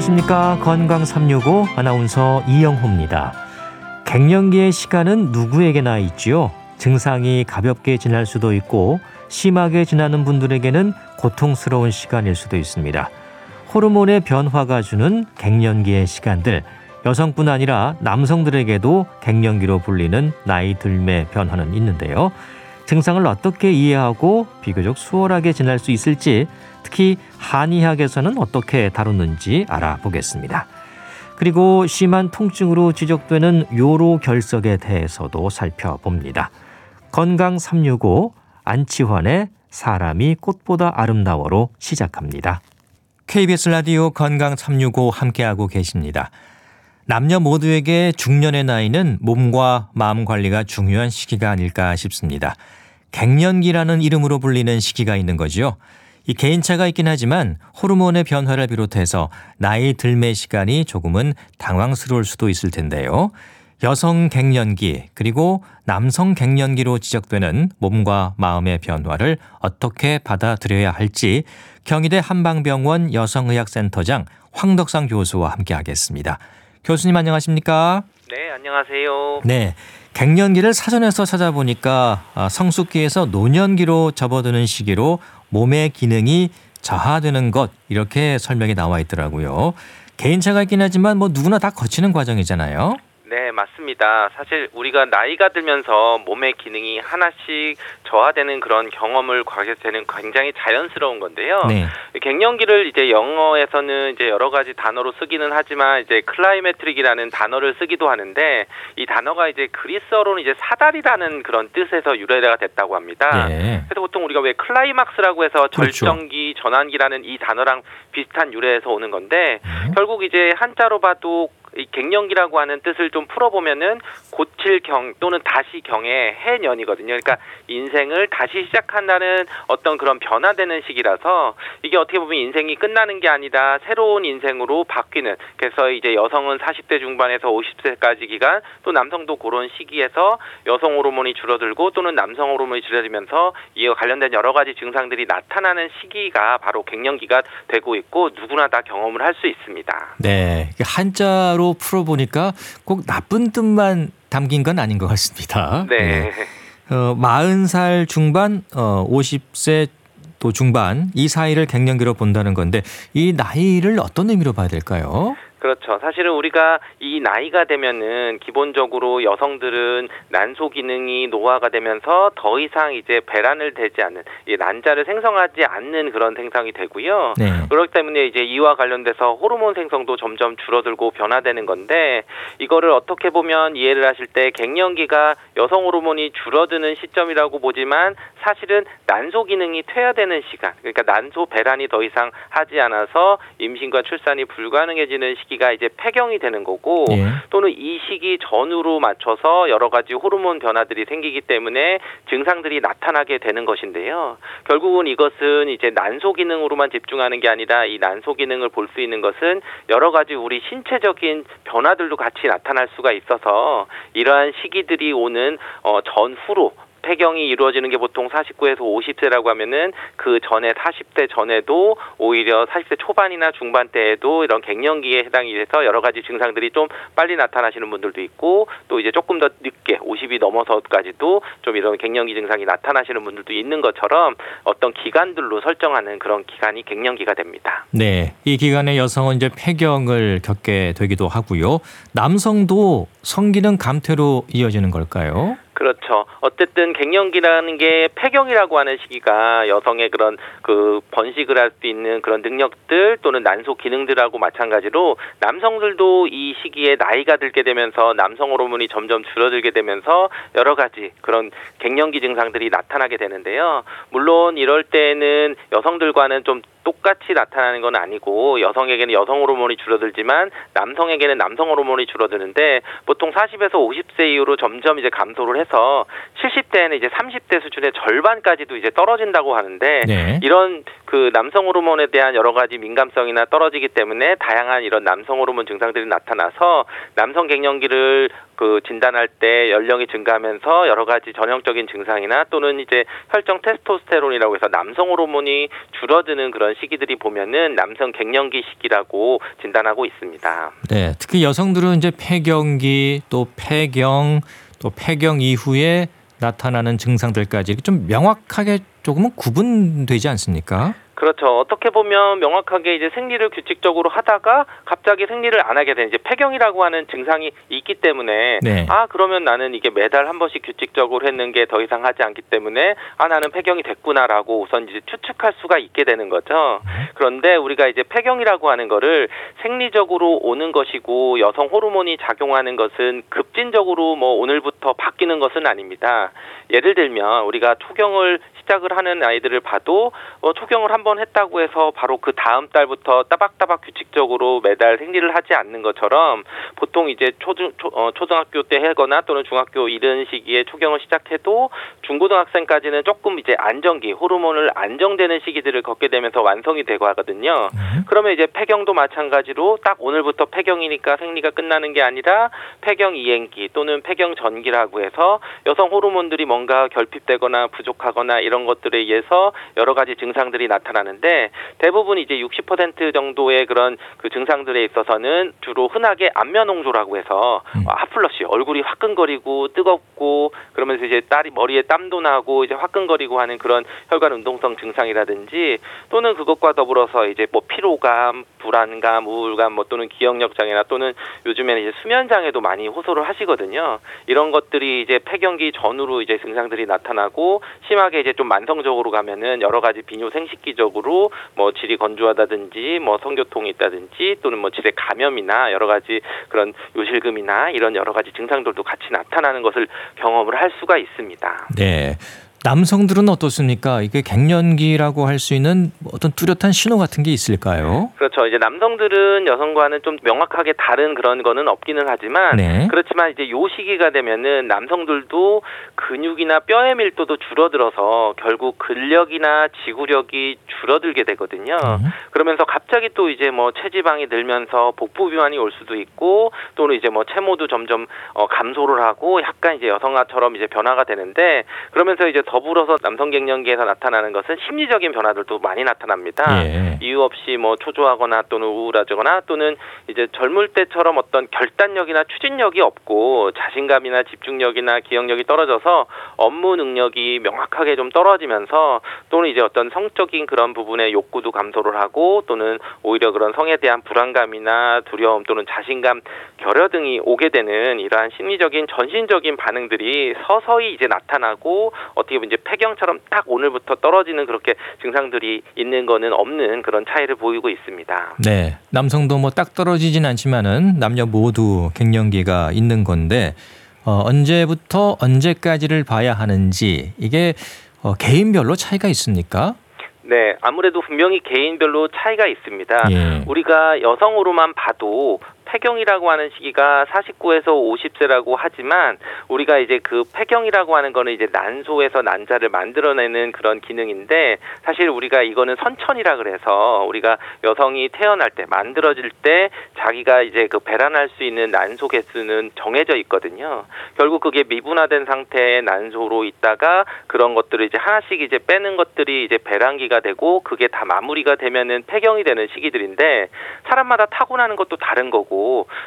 안녕하십니까. 건강 365 아나운서 이영호입니다. 갱년기의 시간은 누구에게나 있지요. 증상이 가볍게 지날 수도 있고 심하게 지나는 분들에게는 고통스러운 시간일 수도 있습니다. 호르몬의 변화가 주는 갱년기의 시간들 여성뿐 아니라 남성들에게도 갱년기로 불리는 나이 들매 변화는 있는데요. 증상을 어떻게 이해하고 비교적 수월하게 지낼 수 있을지 특히 한의학에서는 어떻게 다루는지 알아보겠습니다. 그리고 심한 통증으로 지적되는 요로 결석에 대해서도 살펴봅니다. 건강 365 안치환의 사람이 꽃보다 아름다워로 시작합니다. KBS 라디오 건강 365 함께하고 계십니다. 남녀 모두에게 중년의 나이는 몸과 마음 관리가 중요한 시기가 아닐까 싶습니다. 갱년기라는 이름으로 불리는 시기가 있는 거죠. 이 개인차가 있긴 하지만 호르몬의 변화를 비롯해서 나이 들매 시간이 조금은 당황스러울 수도 있을 텐데요. 여성 갱년기 그리고 남성 갱년기로 지적되는 몸과 마음의 변화를 어떻게 받아들여야 할지 경희대 한방병원 여성의학센터장 황덕상 교수와 함께 하겠습니다. 교수님 안녕하십니까? 네, 안녕하세요. 네. 갱년기를 사전에서 찾아보니까 아, 성숙기에서 노년기로 접어드는 시기로 몸의 기능이 저하되는 것 이렇게 설명이 나와 있더라고요. 개인차가 있긴 하지만 뭐 누구나 다 거치는 과정이잖아요. 네, 맞습니다. 사실 우리가 나이가 들면서 몸의 기능이 하나씩 저하되는 그런 경험을 겪게 되는 굉장히 자연스러운 건데요. 네. 갱년기를 이제 영어에서는 이제 여러 가지 단어로 쓰기는 하지만 이제 climacteric이라는 단어를 쓰기도 하는데 이 단어가 이제 그리스어로는 이제 사다리라는 그런 뜻에서 유래가 됐다고 합니다. 네. 그래서 보통 우리가 왜 클라이막스라고 해서 그렇죠. 절정기, 전환기라는 이 단어랑 비슷한 유래에서 오는 건데 네. 결국 이제 한자로 봐도 이 갱년기라고 하는 뜻을 좀 풀어보면은 고칠 경 또는 다시 경의 해년이거든요. 그러니까 인생을 다시 시작한다는 어떤 그런 변화되는 시기라서 이게 어떻게 보면 인생이 끝나는 게 아니다 새로운 인생으로 바뀌는 그래서 이제 여성은 40대 중반에서 50세까지 기간 또 남성도 그런 시기에서 여성 호르몬이 줄어들고 또는 남성 호르몬이 줄어들면서 이와 관련된 여러 가지 증상들이 나타나는 시기가 바로 갱년기가 되고 있고 누구나 다 경험을 할 수 있습니다. 네. 한자 문자로 풀어보니까 꼭 나쁜 뜻만 담긴 건 아닌 것 같습니다. 네. 네. 어, 40살 중반, 어, 50세 또 중반 이 사이를 갱년기로 본다는 건데 이 나이를 어떤 의미로 봐야 될까요? 그렇죠. 사실은 우리가 이 나이가 되면은 기본적으로 여성들은 난소 기능이 노화가 되면서 더 이상 이제 배란을 되지 않는 이 난자를 생성하지 않는 그런 생성이 되고요. 네. 그렇기 때문에 이제 이와 관련돼서 호르몬 생성도 점점 줄어들고 변화되는 건데 이거를 어떻게 보면 이해를 하실 때 갱년기가 여성 호르몬이 줄어드는 시점이라고 보지만 사실은 난소 기능이 퇴화되는 시간. 그러니까 난소 배란이 더 이상 하지 않아서 임신과 출산이 불가능해지는 시기 시기가 이제 폐경이 되는 거고 예. 또는 이 시기 전후로 맞춰서 여러 가지 호르몬 변화들이 생기기 때문에 증상들이 나타나게 되는 것인데요. 결국은 이것은 이제 난소 기능으로만 집중하는 게 아니라 이 난소 기능을 볼 수 있는 것은 여러 가지 우리 신체적인 변화들도 같이 나타날 수가 있어서 이러한 시기들이 오는 어, 전후로 폐경이 이루어지는 게 보통 49에서 50세라고 하면은 그 전에 40대 전에도 오히려 40대 초반이나 중반 때에도 이런 갱년기에 해당이 돼서 여러 가지 증상들이 좀 빨리 나타나시는 분들도 있고 또 이제 조금 더 늦게 50이 넘어서까지도 좀 이런 갱년기 증상이 나타나시는 분들도 있는 것처럼 어떤 기간들로 설정하는 그런 기간이 갱년기가 됩니다. 네. 이 기간에 여성은 이제 폐경을 겪게 되기도 하고요. 남성도 성기능 감퇴로 이어지는 걸까요? 그렇죠. 어쨌든 갱년기라는 게 폐경이라고 하는 시기가 여성의 그런 그 번식을 할 수 있는 그런 능력들 또는 난소 기능들하고 마찬가지로 남성들도 이 시기에 나이가 들게 되면서 남성 호르몬이 점점 줄어들게 되면서 여러 가지 그런 갱년기 증상들이 나타나게 되는데요. 물론 이럴 때는 여성들과는 좀 똑같이 나타나는 건 아니고 여성에게는 여성 호르몬이 줄어들지만 남성에게는 남성 호르몬이 줄어드는데 보통 40에서 50세 이후로 점점 이제 감소를 해서 70대에는 이제 30대 수준의 절반까지도 이제 떨어진다고 하는데 네. 이런 그 남성 호르몬에 대한 여러 가지 민감성이나 떨어지기 때문에 다양한 이런 남성 호르몬 증상들이 나타나서 남성 갱년기를 그 진단할 때 연령이 증가하면서 여러 가지 전형적인 증상이나 또는 이제 혈중 테스토스테론이라고 해서 남성 호르몬이 줄어드는 그런 시기들이 보면은 남성 갱년기 시기라고 진단하고 있습니다. 네, 특히 여성들은 이제 폐경기 또 폐경 또 폐경 이후에 나타나는 증상들까지 좀 명확하게 조금은 구분되지 않습니까? 그렇죠. 어떻게 보면 명확하게 이제 생리를 규칙적으로 하다가 갑자기 생리를 안 하게 되는 이제 폐경이라고 하는 증상이 있기 때문에 네. 아 그러면 나는 이게 매달 한 번씩 규칙적으로 했는 게 더 이상 하지 않기 때문에 아 나는 폐경이 됐구나라고 우선 이제 추측할 수가 있게 되는 거죠. 그런데 우리가 이제 폐경이라고 하는 거를 생리적으로 오는 것이고 여성 호르몬이 작용하는 것은 급진적으로 뭐 오늘부터 바뀌는 것은 아닙니다. 예를 들면 우리가 초경을 시작을 하는 아이들을 봐도 어, 초경을 한번 했다고 해서 바로 그 다음 달부터 따박따박 규칙적으로 매달 생리를 하지 않는 것처럼 보통 이제 초등 초, 어, 초등학교 때 하거나 또는 중학교 이른 시기에 초경을 시작해도 중고등학생까지는 조금 이제 안정기 호르몬을 안정되는 시기들을 겪게 되면서 완성이 되고 하거든요. 그러면 이제 폐경도 마찬가지로 딱 오늘부터 폐경이니까 생리가 끝나는 게 아니라 폐경 이행기 또는 폐경 전기라고 해서 여성 호르몬들이 뭔가 결핍되거나 부족하거나 이런 것들에 의해서 여러 가지 증상들이 나타 나는데 대부분 이제 60% 정도의 그런 그 증상들에 있어서는 주로 흔하게 안면 홍조라고 해서 음. 아, 핫플러시 얼굴이 화끈거리고 뜨겁고 그러면서 이제 딸이 머리에 땀도 나고 이제 화끈거리고 하는 그런 혈관 운동성 증상이라든지 또는 그것과 더불어서 이제 뭐 피로감, 불안감, 우울감 뭐 또는 기억력 장애나 또는 요즘에는 이제 수면 장애도 많이 호소를 하시거든요. 이런 것들이 이제 폐경기 전후로 이제 증상들이 나타나고 심하게 이제 좀 만성적으로 가면은 여러 가지 비뇨 생식기 적으로 뭐 질이 건조하다든지 뭐 성교통이 있다든지 또는 뭐 질의 감염이나 여러 가지 그런 요실금이나 이런 여러 가지 증상들도 같이 나타나는 것을 경험을 할 수가 있습니다. 네. 남성들은 어떻습니까? 이게 갱년기라고 할 수 있는 어떤 뚜렷한 신호 같은 게 있을까요? 그렇죠. 이제 남성들은 여성과는 좀 명확하게 다른 그런 거는 없기는 하지만 네. 그렇지만 이제 요 시기가 되면은 남성들도 근육이나 뼈의 밀도도 줄어들어서 결국 근력이나 지구력이 줄어들게 되거든요. 음. 그러면서 갑자기 또 이제 뭐 체지방이 늘면서 복부 비만이 올 수도 있고 또는 이제 뭐 체모도 점점 어 감소를 하고 약간 이제 여성화처럼 이제 변화가 되는데 그러면서 이제 더불어서 남성 갱년기에서 나타나는 것은 심리적인 변화들도 많이 나타납니다. 예. 이유 없이 뭐 초조하거나 또는 우울하거나 또는 이제 젊을 때처럼 어떤 결단력이나 추진력이 없고 자신감이나 집중력이나 기억력이 떨어져서 업무 능력이 명확하게 좀 떨어지면서 또는 이제 어떤 성적인 그런 부분의 욕구도 감소를 하고 또는 오히려 그런 성에 대한 불안감이나 두려움 또는 자신감 결여 등이 오게 되는 이러한 심리적인 전신적인 반응들이 서서히 이제 나타나고 어떻게 보면 이제 폐경처럼 딱 오늘부터 떨어지는 그렇게 증상들이 있는 거는 없는 그런 차이를 보이고 있습니다. 네. 남성도 뭐 딱 떨어지진 않지만은 남녀 모두 갱년기가 있는 건데 어, 언제부터 언제까지를 봐야 하는지 이게 어, 개인별로 차이가 있습니까? 네, 아무래도 분명히 개인별로 차이가 있습니다. 예. 우리가 여성으로만 봐도 폐경이라고 하는 시기가 49에서 50세라고 하지만 우리가 이제 그 폐경이라고 하는 거는 이제 난소에서 난자를 만들어내는 그런 기능인데 사실 우리가 이거는 선천이라 그래서 우리가 여성이 태어날 때 만들어질 때 자기가 이제 그 배란할 수 있는 난소 개수는 정해져 있거든요. 결국 그게 미분화된 상태의 난소로 있다가 그런 것들을 이제 하나씩 이제 빼는 것들이 이제 배란기가 되고 그게 다 마무리가 되면은 폐경이 되는 시기들인데 사람마다 타고나는 것도 다른 거고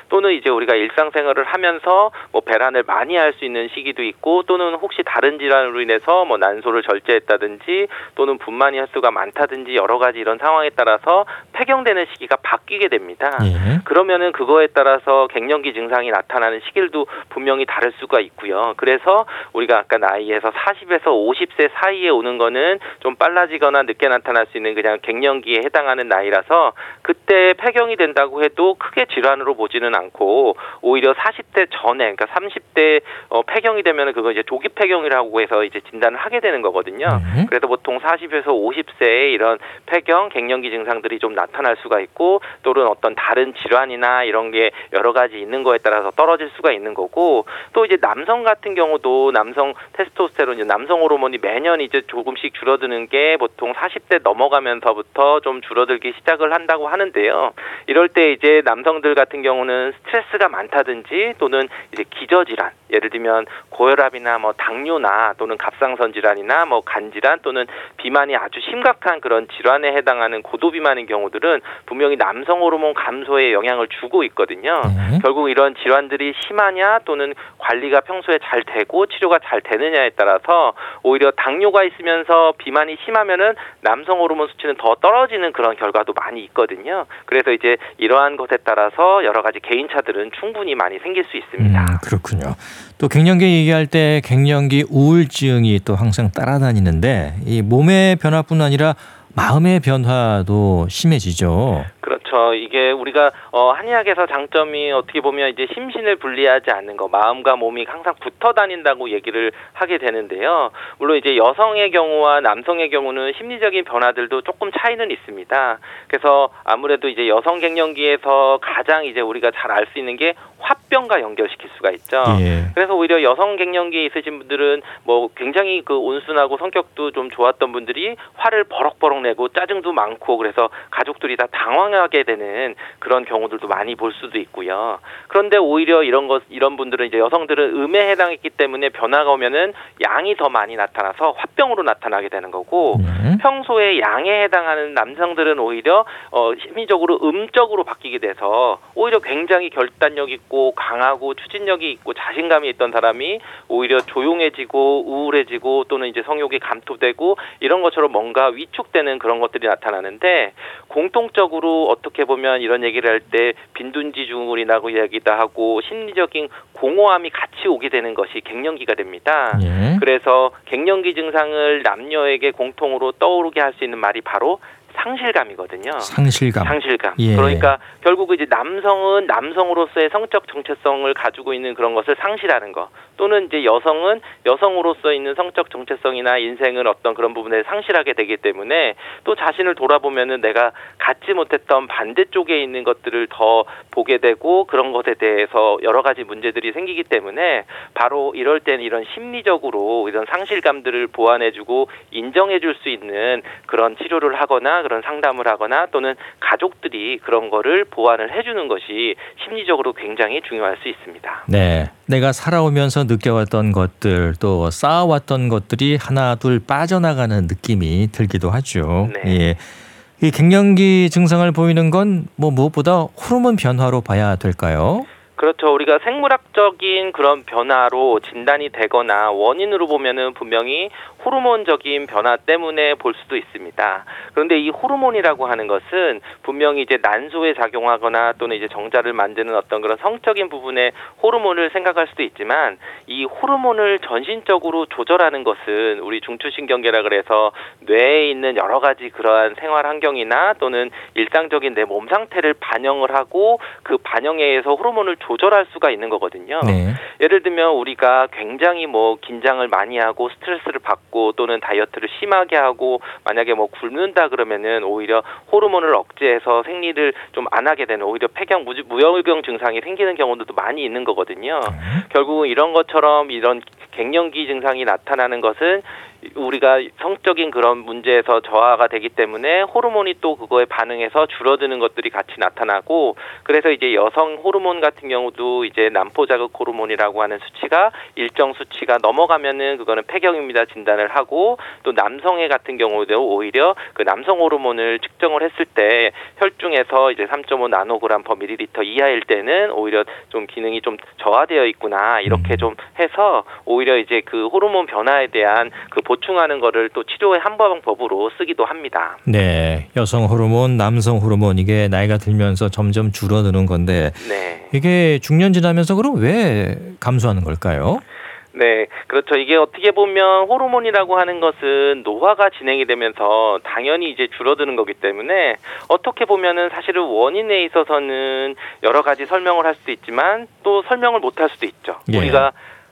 또는 이제 우리가 일상생활을 하면서 뭐 배란을 많이 할 수 있는 시기도 있고 또는 혹시 다른 질환으로 인해서 뭐 난소를 절제했다든지 또는 분만이 횟수가 많다든지 여러 가지 이런 상황에 따라서 폐경되는 시기가 바뀌게 됩니다. 예. 그러면은 그거에 따라서 갱년기 증상이 나타나는 시기도 분명히 다를 수가 있고요. 그래서 우리가 아까 나이에서 40에서 50세 사이에 오는 거는 좀 빨라지거나 늦게 나타날 수 있는 그냥 갱년기에 해당하는 나이라서 그때 폐경이 된다고 해도 크게 질환 으로 보지는 않고 오히려 40대 전에 그러니까 30대 어, 폐경이 되면은 그거 이제 조기 폐경이라고 해서 이제 진단을 하게 되는 거거든요. 네. 그래서 보통 40에서 50세에 이런 폐경, 갱년기 증상들이 좀 나타날 수가 있고 또는 어떤 다른 질환이나 이런 게 여러 가지 있는 거에 따라서 떨어질 수가 있는 거고 또 이제 남성 같은 경우도 남성 테스토스테론 이제 남성 호르몬이 매년 이제 조금씩 줄어드는 게 보통 40대 넘어가면서부터 좀 줄어들기 시작을 한다고 하는데요. 이럴 때 이제 남성들 같은 같은 경우는 스트레스가 많다든지 또는 이제 기저질환, 예를 들면 고혈압이나 뭐 당뇨나 또는 갑상선 질환이나 뭐 간질환 또는 비만이 아주 심각한 그런 질환에 해당하는 고도비만인 경우들은 분명히 남성 호르몬 감소에 영향을 주고 있거든요. 네. 결국 이런 질환들이 심하냐 또는 관리가 평소에 잘 되고 치료가 잘 되느냐에 따라서 오히려 당뇨가 있으면서 비만이 심하면은 남성 호르몬 수치는 더 떨어지는 그런 결과도 많이 있거든요. 그래서 이제 이러한 것에 따라서 여러 가지 개인차들은 충분히 많이 생길 수 있습니다. 음, 그렇군요. 또 갱년기 얘기할 때 갱년기 우울증이 또 항상 따라다니는데 이 몸의 변화뿐 아니라 마음의 변화도 심해지죠. 그렇죠. 이게 우리가 어, 한의학에서 장점이 어떻게 보면 이제 심신을 분리하지 않는 거, 마음과 몸이 항상 붙어 다닌다고 얘기를 하게 되는데요. 물론 이제 여성의 경우와 남성의 경우는 심리적인 변화들도 조금 차이는 있습니다. 그래서 아무래도 이제 여성 갱년기에서 가장 이제 우리가 잘 알 수 있는 게 화병과 연결시킬 수가 있죠. 예. 그래서 오히려 여성 갱년기에 있으신 분들은 뭐 굉장히 그 온순하고 성격도 좀 좋았던 분들이 화를 버럭버럭 내고 짜증도 많고 그래서 가족들이 다 당황하게 되는 그런 경우들도 많이 볼 수도 있고요. 그런데 오히려 이런 것 이런 분들은 이제 여성들은 음에 해당했기 때문에 변화가 오면은 양이 더 많이 나타나서 화병으로 나타나게 되는 거고 네. 평소에 양에 해당하는 남성들은 오히려 어 심리적으로 음적으로 바뀌게 돼서 오히려 굉장히 결단력 있고 강하고 추진력이 있고 자신감이 있던 사람이 오히려 조용해지고 우울해지고 또는 이제 성욕이 감토되고 이런 것처럼 뭔가 위축되는 그런 것들이 나타나는데 공통적으로 어떻게 보면 이런 얘기를 할 때 빈둔지중울이라고 이야기도 하고 심리적인 공허함이 같이 오게 되는 것이 갱년기가 됩니다. 예. 그래서 갱년기 증상을 남녀에게 공통으로 떠오르게 할 수 있는 말이 바로 상실감이거든요. 상실감. 상실감. 예. 그러니까 결국 이제 남성은 남성으로서의 성적 정체성을 가지고 있는 그런 것을 상실하는 거. 또는 이제 여성은 여성으로서 있는 성적 정체성이나 인생을 어떤 그런 부분에 상실하게 되기 때문에 또 자신을 돌아보면은 내가 갖지 못했던 반대쪽에 있는 것들을 더 보게 되고 그런 것에 대해서 여러 가지 문제들이 생기기 때문에 바로 이럴 때는 이런 심리적으로 이런 상실감들을 보완해주고 인정해줄 수 있는 그런 치료를 하거나 그런 상담을 하거나 또는 가족들이 그런 거를 보완을 해주는 것이 심리적으로 굉장히 중요할 수 있습니다. 네. 내가 살아오면서 느껴왔던 것들 또 쌓아왔던 것들이 하나 둘 빠져나가는 느낌이 들기도 하죠. 네. 예. 이 갱년기 증상을 보이는 건 뭐 무엇보다 호르몬 변화로 봐야 될까요? 그렇죠. 우리가 생물학적인 그런 변화로 진단이 되거나 원인으로 보면은 분명히 호르몬적인 변화 때문에 볼 수도 있습니다. 그런데 이 호르몬이라고 하는 것은 분명히 이제 난소에 작용하거나 또는 이제 정자를 만드는 어떤 그런 성적인 부분에 호르몬을 생각할 수도 있지만 이 호르몬을 전신적으로 조절하는 것은 우리 중추신경계라 그래서 뇌에 있는 여러 가지 그러한 생활 환경이나 또는 일상적인 내 몸 상태를 반영을 하고 그 반영에 의해서 호르몬을 조절할 수가 있는 거거든요. 네. 예를 들면 우리가 굉장히 뭐 긴장을 많이 하고 스트레스를 받고 또는 다이어트를 심하게 하고 만약에 뭐 굶는다 그러면은 오히려 호르몬을 억제해서 생리를 좀 안 하게 되는 오히려 폐경 무- 무혈경 증상이 생기는 경우도 많이 있는 거거든요. 결국은 이런 것처럼 이런 갱년기 증상이 나타나는 것은 우리가 성적인 그런 문제에서 저하가 되기 때문에 호르몬이 또 그거에 반응해서 줄어드는 것들이 같이 나타나고 그래서 이제 여성 호르몬 같은 경우도 이제 난포 자극 호르몬이라고 하는 수치가 일정 수치가 넘어가면은 그거는 폐경입니다 진단을 하고 또 남성의 같은 경우도 오히려 그 남성 호르몬을 측정을 했을 때 혈중에서 이제 3.5 나노그램 퍼 밀리리터 이하일 때는 오히려 좀 기능이 좀 저하되어 있구나 이렇게 음. 좀 해서 오히려 이제 그 호르몬 변화에 대한 그 보충하는 거를 또 치료의 한 방법으로 쓰기도 합니다. 네. 여성 호르몬, 남성 호르몬 이게 나이가 들면서 점점 줄어드는 건데 네. 이게 중년 지나면서 그럼 왜 감소하는 걸까요? 네, 그렇죠. 이게 어떻게 보면 호르몬이라고 하는 것은 노화가 진행이 되면서 당연히 이제 줄어드는 거기 때문에 어떻게 보면은 사실은 원인에 있어서는 여러 가지 설명을 할 수도 있지만 또 설명을 못 할 수도 있죠. 예. 우리가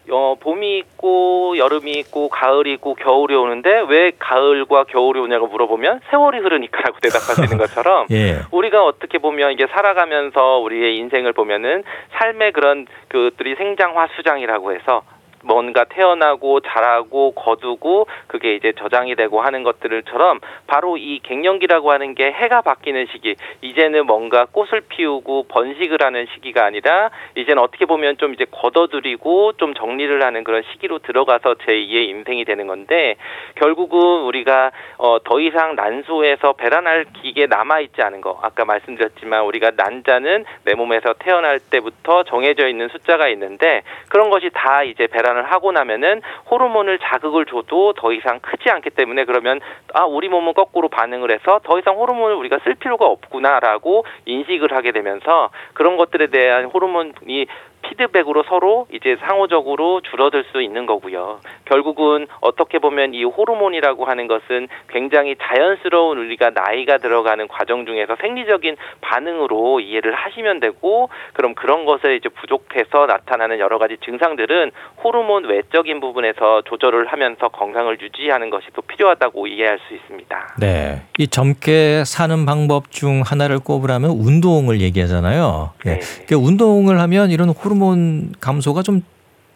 어, 봄이 있고 여름이 있고 가을이 있고 겨울이 오는데 왜 가을과 겨울이 오냐고 물어보면 세월이 흐르니까라고 대답할 수 있는 것처럼 예. 우리가 어떻게 보면 이게 살아가면서 우리의 인생을 보면은 삶의 그런 그들이 생장화 수장이라고 해서 뭔가 태어나고 자라고 거두고 그게 이제 저장이 되고 하는 것들을처럼 바로 이 갱년기라고 하는 게 해가 바뀌는 시기 이제는 뭔가 꽃을 피우고 번식을 하는 시기가 아니라 이제는 어떻게 보면 좀 이제 걷어들이고 좀 정리를 하는 그런 시기로 들어가서 제2의 인생이 되는 건데 결국은 우리가 어, 더 이상 난소에서 배란할 기계 남아 있지 않은 거. 아까 말씀드렸지만 우리가 난자는 내 몸에서 태어날 때부터 정해져 있는 숫자가 있는데 그런 것이 다 이제 배란 을 하고 나면은 호르몬을 자극을 줘도 더 이상 크지 않기 때문에 그러면 아 우리 몸은 거꾸로 반응을 해서 더 이상 호르몬을 우리가 쓸 필요가 없구나라고 인식을 하게 되면서 그런 것들에 대한 호르몬이 피드백으로 서로 이제 상호적으로 줄어들 수 있는 거고요. 결국은 어떻게 보면 이 호르몬이라고 하는 것은 굉장히 자연스러운 우리가 나이가 들어가는 과정 중에서 생리적인 반응으로 이해를 하시면 되고 그럼 그런 것에 이제 부족해서 나타나는 여러 가지 증상들은 호르몬 외적인 부분에서 조절을 하면서 건강을 유지하는 것이 또 필요하다고 이해할 수 있습니다. 네. 이 젊게 사는 방법 중 하나를 꼽으라면 운동을 얘기하잖아요. 예. 네. 운동을 하면 이런 호르몬 호르몬 감소가 좀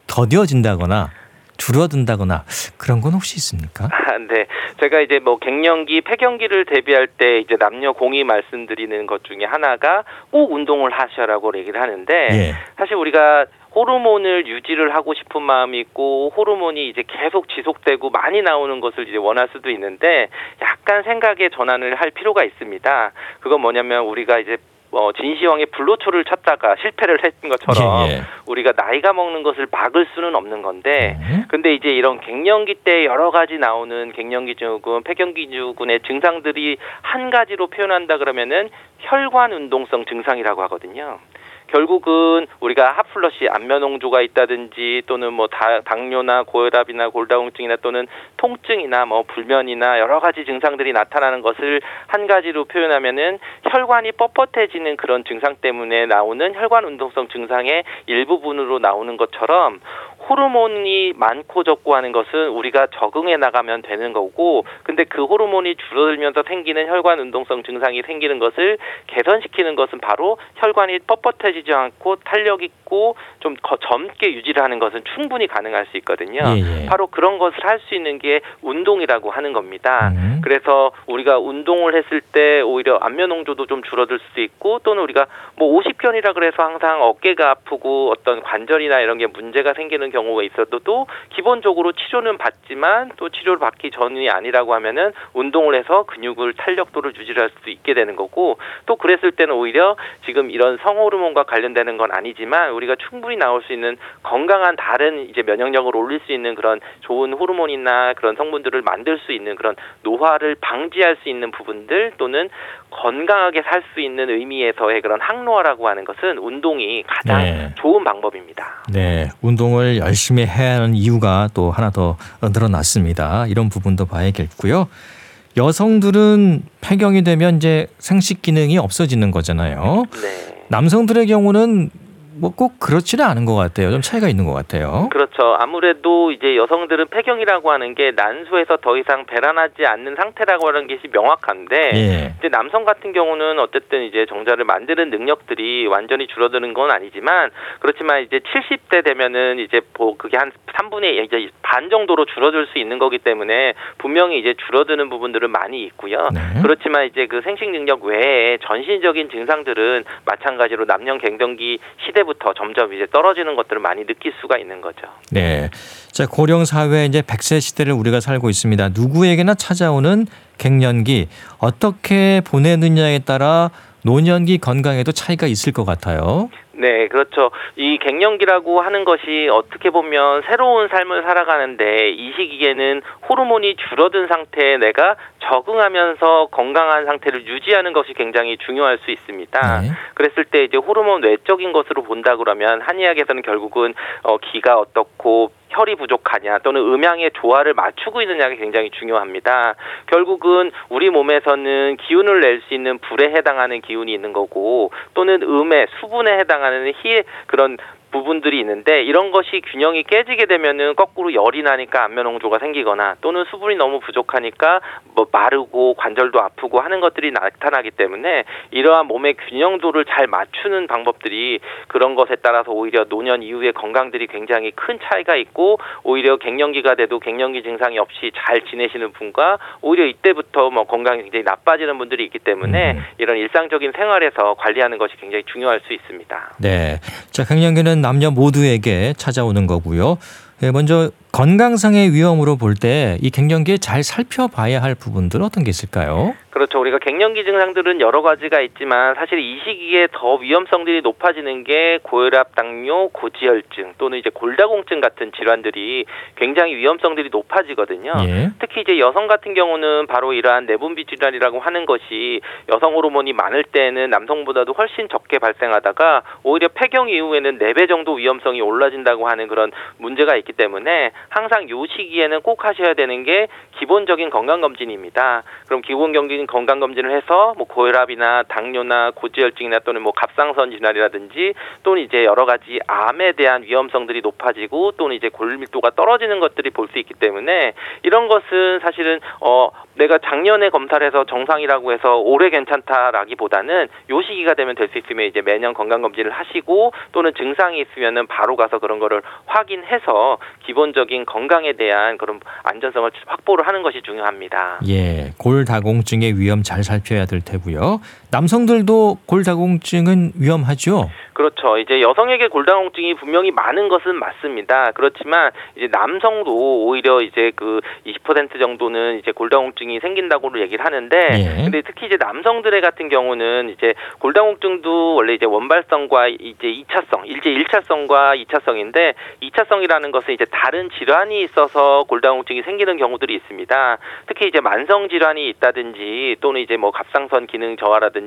더뎌진다거나 줄어든다거나 그런 건 혹시 있습니까? 아, 네. 제가 이제 뭐 갱년기, 폐경기를 대비할 때 이제 남녀 공이 말씀드리는 것 중에 하나가 꼭 운동을 하셔라고 얘기를 하는데 예. 사실 우리가 호르몬을 유지를 하고 싶은 마음이 있고 호르몬이 이제 계속 지속되고 많이 나오는 것을 이제 원할 수도 있는데 약간 생각의 전환을 할 필요가 있습니다. 그건 뭐냐면 우리가 이제 어, 진시황의 불로초를 찾다가 실패를 했던 것처럼 예, 예. 우리가 나이가 먹는 것을 막을 수는 없는 건데 음. 근데 이제 이런 갱년기 때 여러 가지 나오는 갱년기 증후군, 폐경기 증후군의 증상들이 한 가지로 표현한다 그러면은 혈관 운동성 증상이라고 하거든요. 결국은 우리가 하플러시 안면홍조가 있다든지 또는 뭐 다, 당뇨나 고혈압이나 골다공증이나 또는 통증이나 뭐 불면이나 여러 가지 증상들이 나타나는 것을 한 가지로 표현하면은 혈관이 뻣뻣해지는 그런 증상 때문에 나오는 혈관 운동성 증상의 일부분으로 나오는 것처럼 호르몬이 많고 적고 하는 것은 우리가 적응해 나가면 되는 거고 근데 그 호르몬이 줄어들면서 생기는 혈관 운동성 증상이 생기는 것을 개선시키는 것은 바로 혈관이 뻣뻣해지지 않고 탄력 있고 좀 젊게 유지를 하는 것은 충분히 가능할 수 있거든요. 예, 예. 바로 그런 것을 할 수 있는 게 운동이라고 하는 겁니다. 음. 그래서 우리가 운동을 했을 때 오히려 안면 홍조도 좀 줄어들 수도 있고 또는 우리가 뭐 오십견이라 그래서 항상 어깨가 아프고 어떤 관절이나 이런 게 문제가 생기는 경우가 있어도 기본적으로 치료는 받지만 또 치료를 받기 전이 아니라고 하면은 운동을 해서 근육을 탄력도를 유지할 수 있게 되는 거고 또 그랬을 때는 오히려 지금 이런 성호르몬과 관련되는 건 아니지만 우리가 충분히 나올 수 있는 건강한 다른 이제 면역력을 올릴 수 있는 그런 좋은 호르몬이나 그런 성분들을 만들 수 있는 그런 노화를 방지할 수 있는 부분들 또는 건강하게 살 수 있는 의미에서의 그런 항노화라고 하는 것은 운동이 가장 네. 좋은 방법입니다. 네, 운동을 열심히 해야 하는 이유가 또 하나 더 늘어났습니다. 이런 부분도 봐야겠고요. 여성들은 폐경이 되면 이제 생식 기능이 없어지는 거잖아요. 네. 남성들의 경우는 뭐 꼭 그렇지는 않은 것 같아요. 좀 차이가 있는 것 같아요. 그렇죠. 아무래도 이제 여성들은 폐경이라고 하는 게 난소에서 더 이상 배란하지 않는 상태라고 하는 것이 명확한데 예. 이제 남성 같은 경우는 어쨌든 이제 정자를 만드는 능력들이 완전히 줄어드는 건 아니지만 그렇지만 이제 70대 되면은 이제 뭐 그게 한 3분의 이제 반 정도로 줄어들 수 있는 거기 때문에 분명히 이제 줄어드는 부분들은 많이 있고요. 네. 그렇지만 이제 그 생식 능력 외에 전신적인 증상들은 마찬가지로 남녀 갱년기 시대 때부터 점점 이제 떨어지는 것들을 많이 느낄 수가 있는 거죠. 네. 자, 고령 사회 이제 100세 시대를 우리가 살고 있습니다. 누구에게나 찾아오는 갱년기 어떻게 보내느냐에 따라 노년기 건강에도 차이가 있을 것 같아요. 네, 그렇죠. 이 갱년기라고 하는 것이 어떻게 보면 새로운 삶을 살아가는데 이 시기에는 호르몬이 줄어든 상태에 내가 적응하면서 건강한 상태를 유지하는 것이 굉장히 중요할 수 있습니다. 네. 그랬을 때 이제 호르몬 외적인 것으로 본다 그러면 한의학에서는 결국은 어, 기가 어떻고 혈이 부족하냐 또는 음양의 조화를 맞추고 있느냐가 굉장히 중요합니다. 결국은 우리 몸에서는 기운을 낼 수 있는 불에 해당하는 기운이 있는 거고 또는 음의 수분에 해당하는 희의 그런 부분들이 있는데 이런 것이 균형이 깨지게 되면은 거꾸로 열이 나니까 안면 홍조가 생기거나 또는 수분이 너무 부족하니까 뭐 마르고 관절도 아프고 하는 것들이 나타나기 때문에 이러한 몸의 균형도를 잘 맞추는 방법들이 그런 것에 따라서 오히려 노년 이후의 건강들이 굉장히 큰 차이가 있고 오히려 갱년기가 돼도 갱년기 증상이 없이 잘 지내시는 분과 오히려 이때부터 뭐 건강이 굉장히 나빠지는 분들이 있기 때문에 음. 이런 일상적인 생활에서 관리하는 것이 굉장히 중요할 수 있습니다. 네. 자, 갱년기는 남녀 모두에게 찾아오는 거고요. 예, 먼저 건강상의 위험으로 볼 때 이 갱년기에 잘 살펴봐야 할 부분들 어떤 게 있을까요? 그렇죠. 우리가 갱년기 증상들은 여러 가지가 있지만 사실 이 시기에 더 위험성들이 높아지는 게 고혈압, 당뇨, 고지혈증 또는 이제 골다공증 같은 질환들이 굉장히 위험성들이 높아지거든요. 예. 특히 이제 여성 같은 경우는 바로 이러한 내분비 질환이라고 하는 것이 여성 호르몬이 많을 때는 남성보다도 훨씬 적게 발생하다가 오히려 폐경 이후에는 4배 정도 위험성이 올라진다고 하는 그런 문제가 있기 때문에 항상 요 시기에는 꼭 하셔야 되는 게 기본적인 건강 검진입니다. 그럼 기본 경진 건강 검진을 해서 뭐 고혈압이나 당뇨나 고지혈증이나 또는 뭐 갑상선 질환이라든지 또는 이제 여러 가지 암에 대한 위험성들이 높아지고 또는 이제 골밀도가 떨어지는 것들이 볼 수 있기 때문에 이런 것은 사실은 어 내가 작년에 검사를 해서 정상이라고 해서 올해 괜찮다라기보다는 요 시기가 되면 될 수 있으면 이제 매년 건강 검진을 하시고 또는 증상이 있으면은 바로 가서 그런 거를 확인해서 기본적인 건강에 대한 그런 안전성을 확보를 하는 것이 중요합니다. 예, 골다공증의 위험 잘 살펴야 될 테고요. 남성들도 골다공증은 위험하죠. 그렇죠. 이제 여성에게 골다공증이 분명히 많은 것은 맞습니다. 그렇지만 이제 남성도 오히려 이제 그 20% 정도는 이제 골다공증이 생긴다고 얘기를 하는데 예. 근데 특히 이제 남성들의 같은 경우는 이제 골다공증도 원래 이제 원발성과 이제 2차성, 이제 1차성과 2차성인데 2차성이라는 것은 이제 다른 질환이 있어서 골다공증이 생기는 경우들이 있습니다. 특히 이제 만성 질환이 있다든지 또는 이제 뭐 갑상선 기능 저하라든지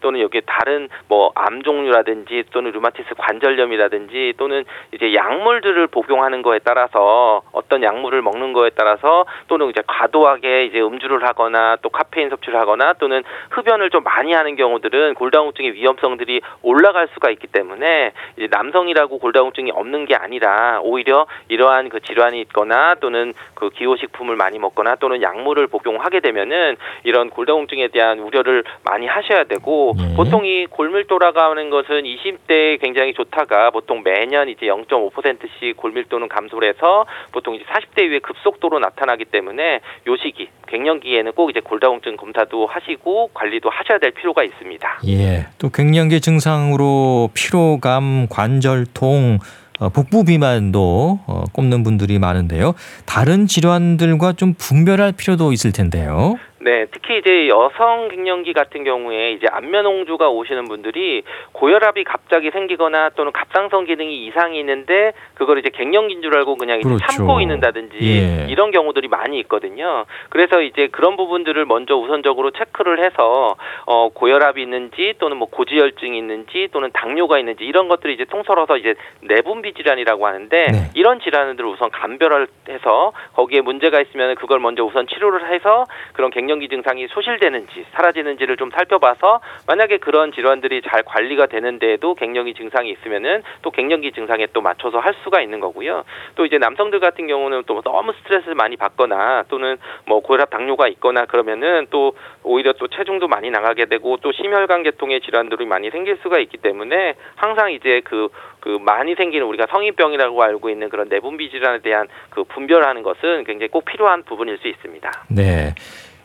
또는 여기 다른 뭐 암 종류라든지 또는 류마티스 관절염이라든지 또는 이제 약물들을 복용하는 거에 따라서 어떤 약물을 먹는 거에 따라서 또는 이제 과도하게 이제 음주를 하거나 또 카페인 섭취를 하거나 또는 흡연을 좀 많이 하는 경우들은 골다공증의 위험성들이 올라갈 수가 있기 때문에 이제 남성이라고 골다공증이 없는 게 아니라 오히려 이러한 그 질환이 있거나 또는 그 기호식품을 많이 먹거나 또는 약물을 복용하게 되면은 이런 골다공증에 대한 우려를 많이 하 셔야 되고 네. 보통 이 골밀도라고 하는 것은 20대에 굉장히 좋다가 보통 매년 이제 0.5%씩 골밀도는 감소를 해서 보통 이제 40대 이후에 급속도로 나타나기 때문에 요 시기 갱년기에는 꼭 이제 골다공증 검사도 하시고 관리도 하셔야 될 필요가 있습니다. 예. 또 갱년기 증상으로 피로감, 관절통 어, 복부 비만도 어, 꼽는 분들이 많은데요. 다른 질환들과 좀 분별할 필요도 있을 텐데요. 네, 특히 이제 여성 갱년기 같은 경우에 이제 안면홍조가 오시는 분들이 고혈압이 갑자기 생기거나 또는 갑상선 기능이 이상이 있는데 그걸 이제 갱년기인 줄 알고 그냥 그렇죠. 참고 있는다든지 예. 이런 경우들이 많이 있거든요. 그래서 이제 그런 부분들을 먼저 우선적으로 체크를 해서 어 고혈압이 있는지 또는 뭐 고지혈증이 있는지 또는 당뇨가 있는지 이런 것들이 이제 통설어서 이제 내분비 질환이라고 하는데 네. 이런 질환들을 우선 감별해서 거기에 문제가 있으면 그걸 먼저 우선 치료를 해서 그런 갱년 갱년기 증상이 소실되는지 사라지는지를 좀 살펴봐서 만약에 그런 질환들이 잘 관리가 되는데도 갱년기 증상이 있으면은 또 갱년기 증상에 또 맞춰서 할 수가 있는 거고요. 또 이제 남성들 같은 경우는 또 너무 스트레스를 많이 받거나 또는 뭐 고혈압 당뇨가 있거나 그러면은 또 오히려 또 체중도 많이 나가게 되고 또 심혈관 계통의 질환들이 많이 생길 수가 있기 때문에 항상 이제 그그 그 많이 생기는 우리가 성인병이라고 알고 있는 그런 내분비 질환에 대한 그 분별하는 것은 굉장히 꼭 필요한 부분일 수 있습니다. 네.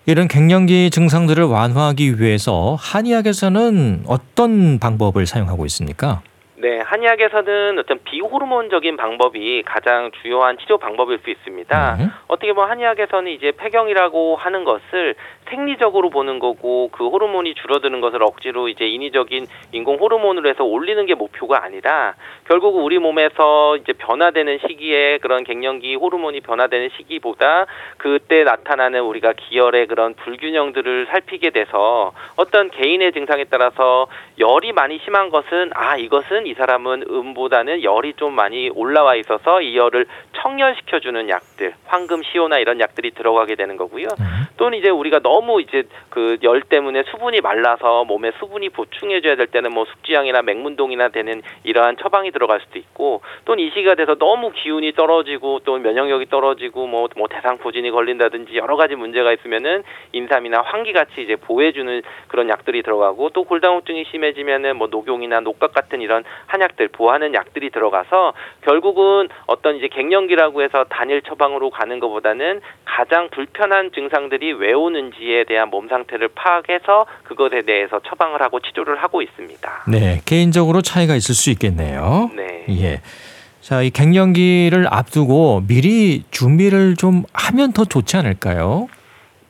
이런 갱년기 증상들을 완화하기 위해서 한의학에서는 어떤 방법을 사용하고 있습니까? 네, 한의학에서는 어떤 비호르몬적인 방법이 가장 주요한 치료 방법일 수 있습니다. 음. 어떻게 보면 한의학에서는 이제 폐경이라고 하는 것을 생리적으로 보는 거고 그 호르몬이 줄어드는 것을 억지로 이제 인위적인 인공 호르몬으로 해서 올리는 게 목표가 아니라 결국 우리 몸에서 이제 변화되는 시기에 그런 갱년기 호르몬이 변화되는 시기보다 그때 나타나는 우리가 기혈의 그런 불균형들을 살피게 돼서 어떤 개인의 증상에 따라서 열이 많이 심한 것은 아 이것은 이 사람은 음보다는 열이 좀 많이 올라와 있어서 이 열을 청열시켜주는 약들, 황금 시오나 이런 약들이 들어가게 되는 거고요. 네. 또는 이제 우리가 너무 이제 그 열 때문에 수분이 말라서 몸에 수분이 보충해줘야 될 때는 뭐 숙지향이나 맹문동이나 되는 이러한 처방이 들어갈 수도 있고 또는 이 시기가 돼서 너무 기운이 떨어지고 또 면역력이 떨어지고 뭐, 뭐 대상포진이 걸린다든지 여러 가지 문제가 있으면은 인삼이나 환기 같이 이제 보호해주는 그런 약들이 들어가고 또 골다공증이 심해지면은 뭐 녹용이나 녹각 같은 이런 한약들 보하는 약들이 들어가서 결국은 어떤 이제 갱년기라고 해서 단일 처방으로 가는 것보다는 가장 불편한 증상들이 왜 오는지에 대한 몸 상태를 파악해서 그것에 대해서 처방을 하고 치료를 하고 있습니다. 네, 개인적으로 차이가 있을 수 있겠네요. 네. 예. 자, 이 갱년기를 앞두고 미리 준비를 좀 하면 더 좋지 않을까요?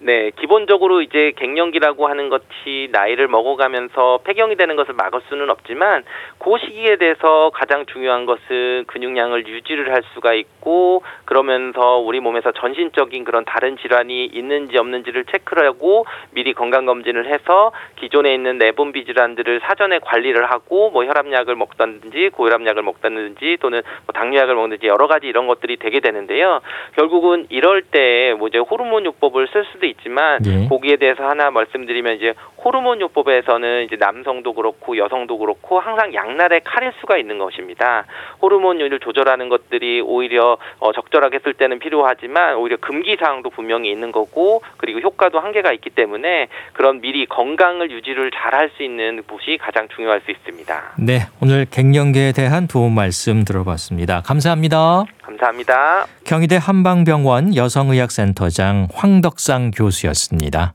네, 기본적으로 이제 갱년기라고 하는 것이 나이를 먹어가면서 폐경이 되는 것을 막을 수는 없지만 그 시기에 대해서 가장 중요한 것은 근육량을 유지를 할 수가 있고 그러면서 우리 몸에서 전신적인 그런 다른 질환이 있는지 없는지를 체크를 하고 미리 건강 검진을 해서 기존에 있는 내분비 질환들을 사전에 관리를 하고 뭐 혈압약을 먹다든지 고혈압약을 먹다든지 또는 뭐 당뇨약을 먹든지 여러 가지 이런 것들이 되게 되는데요. 결국은 이럴 때 뭐 이제 호르몬 요법을 쓸 수도 있 지만 예. 거기에 대해서 하나 말씀드리면 이제 호르몬 요법에서는 이제 남성도 그렇고 여성도 그렇고 항상 양날의 칼일 수가 있는 것입니다. 호르몬율을 조절하는 것들이 오히려 어, 적절하게 쓸 때는 필요하지만 오히려 금기 사항도 분명히 있는 거고 그리고 효과도 한계가 있기 때문에 그런 미리 건강을 유지를 잘 할 수 있는 곳이 가장 중요할 수 있습니다. 네, 오늘 갱년기에 대한 도움 말씀 들어봤습니다. 감사합니다. 감사합니다. 경희대 한방병원 여성의학센터장 황덕상 교수였습니다.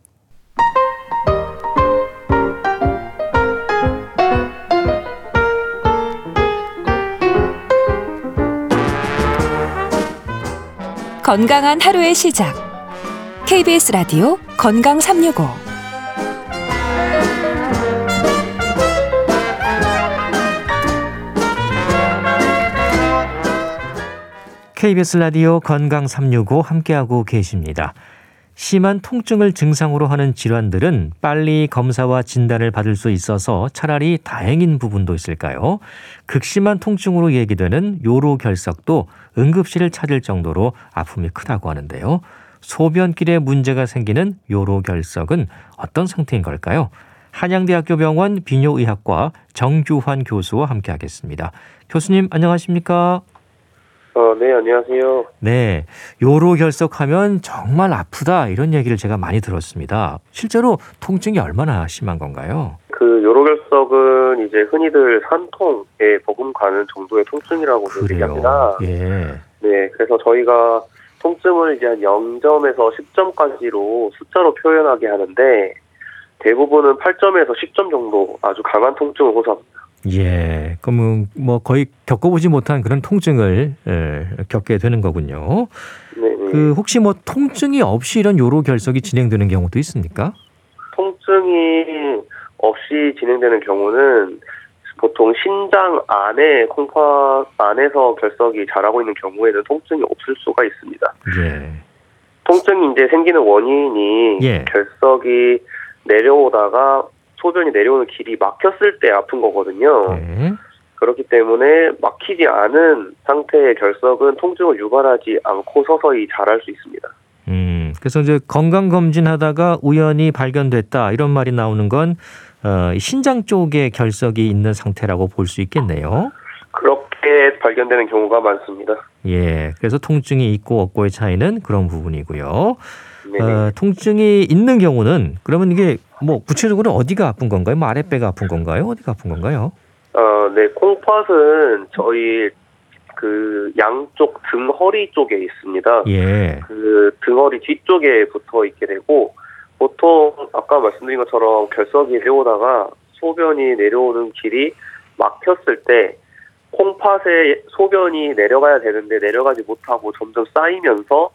건강한 하루의 시작. KBS 라디오 건강 365. KBS 라디오 건강 365 함께하고 계십니다. 심한 통증을 증상으로 하는 질환들은 빨리 검사와 진단을 받을 수 있어서 차라리 다행인 부분도 있을까요? 극심한 통증으로 얘기되는 요로결석도 응급실을 찾을 정도로 아픔이 크다고 하는데요. 소변길에 문제가 생기는 요로결석은 어떤 상태인 걸까요? 한양대학교 병원 비뇨의학과 정주환 교수와 함께하겠습니다. 교수님 안녕하십니까? 어, 네, 안녕하세요. 네, 요로 결석하면 정말 아프다 이런 얘기를 제가 많이 들었습니다. 실제로 통증이 얼마나 심한 건가요? 그 요로 결석은 이제 흔히들 산통에 버금가는 정도의 통증이라고 얘기합니다. 예. 네, 그래서 저희가 통증을 이제 한 0점에서 10점까지로 숫자로 표현하게 하는데 대부분은 8점에서 10점 정도 아주 강한 통증을 호소합니다. 예. 그러면 뭐 거의 겪어보지 못한 그런 통증을 예, 겪게 되는 거군요. 네, 네. 그 혹시 뭐 통증이 없이 이런 요로 결석이 진행되는 경우도 있습니까? 통증이 없이 진행되는 경우는 보통 신장 안에 콩팥 안에서 결석이 자라고 있는 경우에는 통증이 없을 수가 있습니다. 예. 통증이 이제 생기는 원인이 예. 결석이 내려오다가 소변이 내려오는 길이 막혔을 때 아픈 거거든요. 네. 그렇기 때문에 막히지 않은 상태의 결석은 통증을 유발하지 않고 서서히 자랄 수 있습니다. 음. 그래서 이제 건강 검진하다가 우연히 발견됐다 이런 말이 나오는 건 어, 신장 쪽에 결석이 있는 상태라고 볼 수 있겠네요. 그렇게 발견되는 경우가 많습니다. 예. 그래서 통증이 있고 없고의 차이는 그런 부분이고요. 네. 어, 통증이 있는 경우는 그러면 이게 뭐 구체적으로 어디가 아픈 건가요? 뭐 아랫배가 아픈 건가요? 어디가 아픈 건가요? 어, 네, 콩팥은 저희 그 양쪽 등 허리 쪽에 있습니다. 예. 그 등허리 뒤쪽에 붙어 있게 되고 보통 아까 말씀드린 것처럼 결석이 내려오다가 소변이 내려오는 길이 막혔을 때 콩팥에 소변이 내려가야 되는데 내려가지 못하고 점점 쌓이면서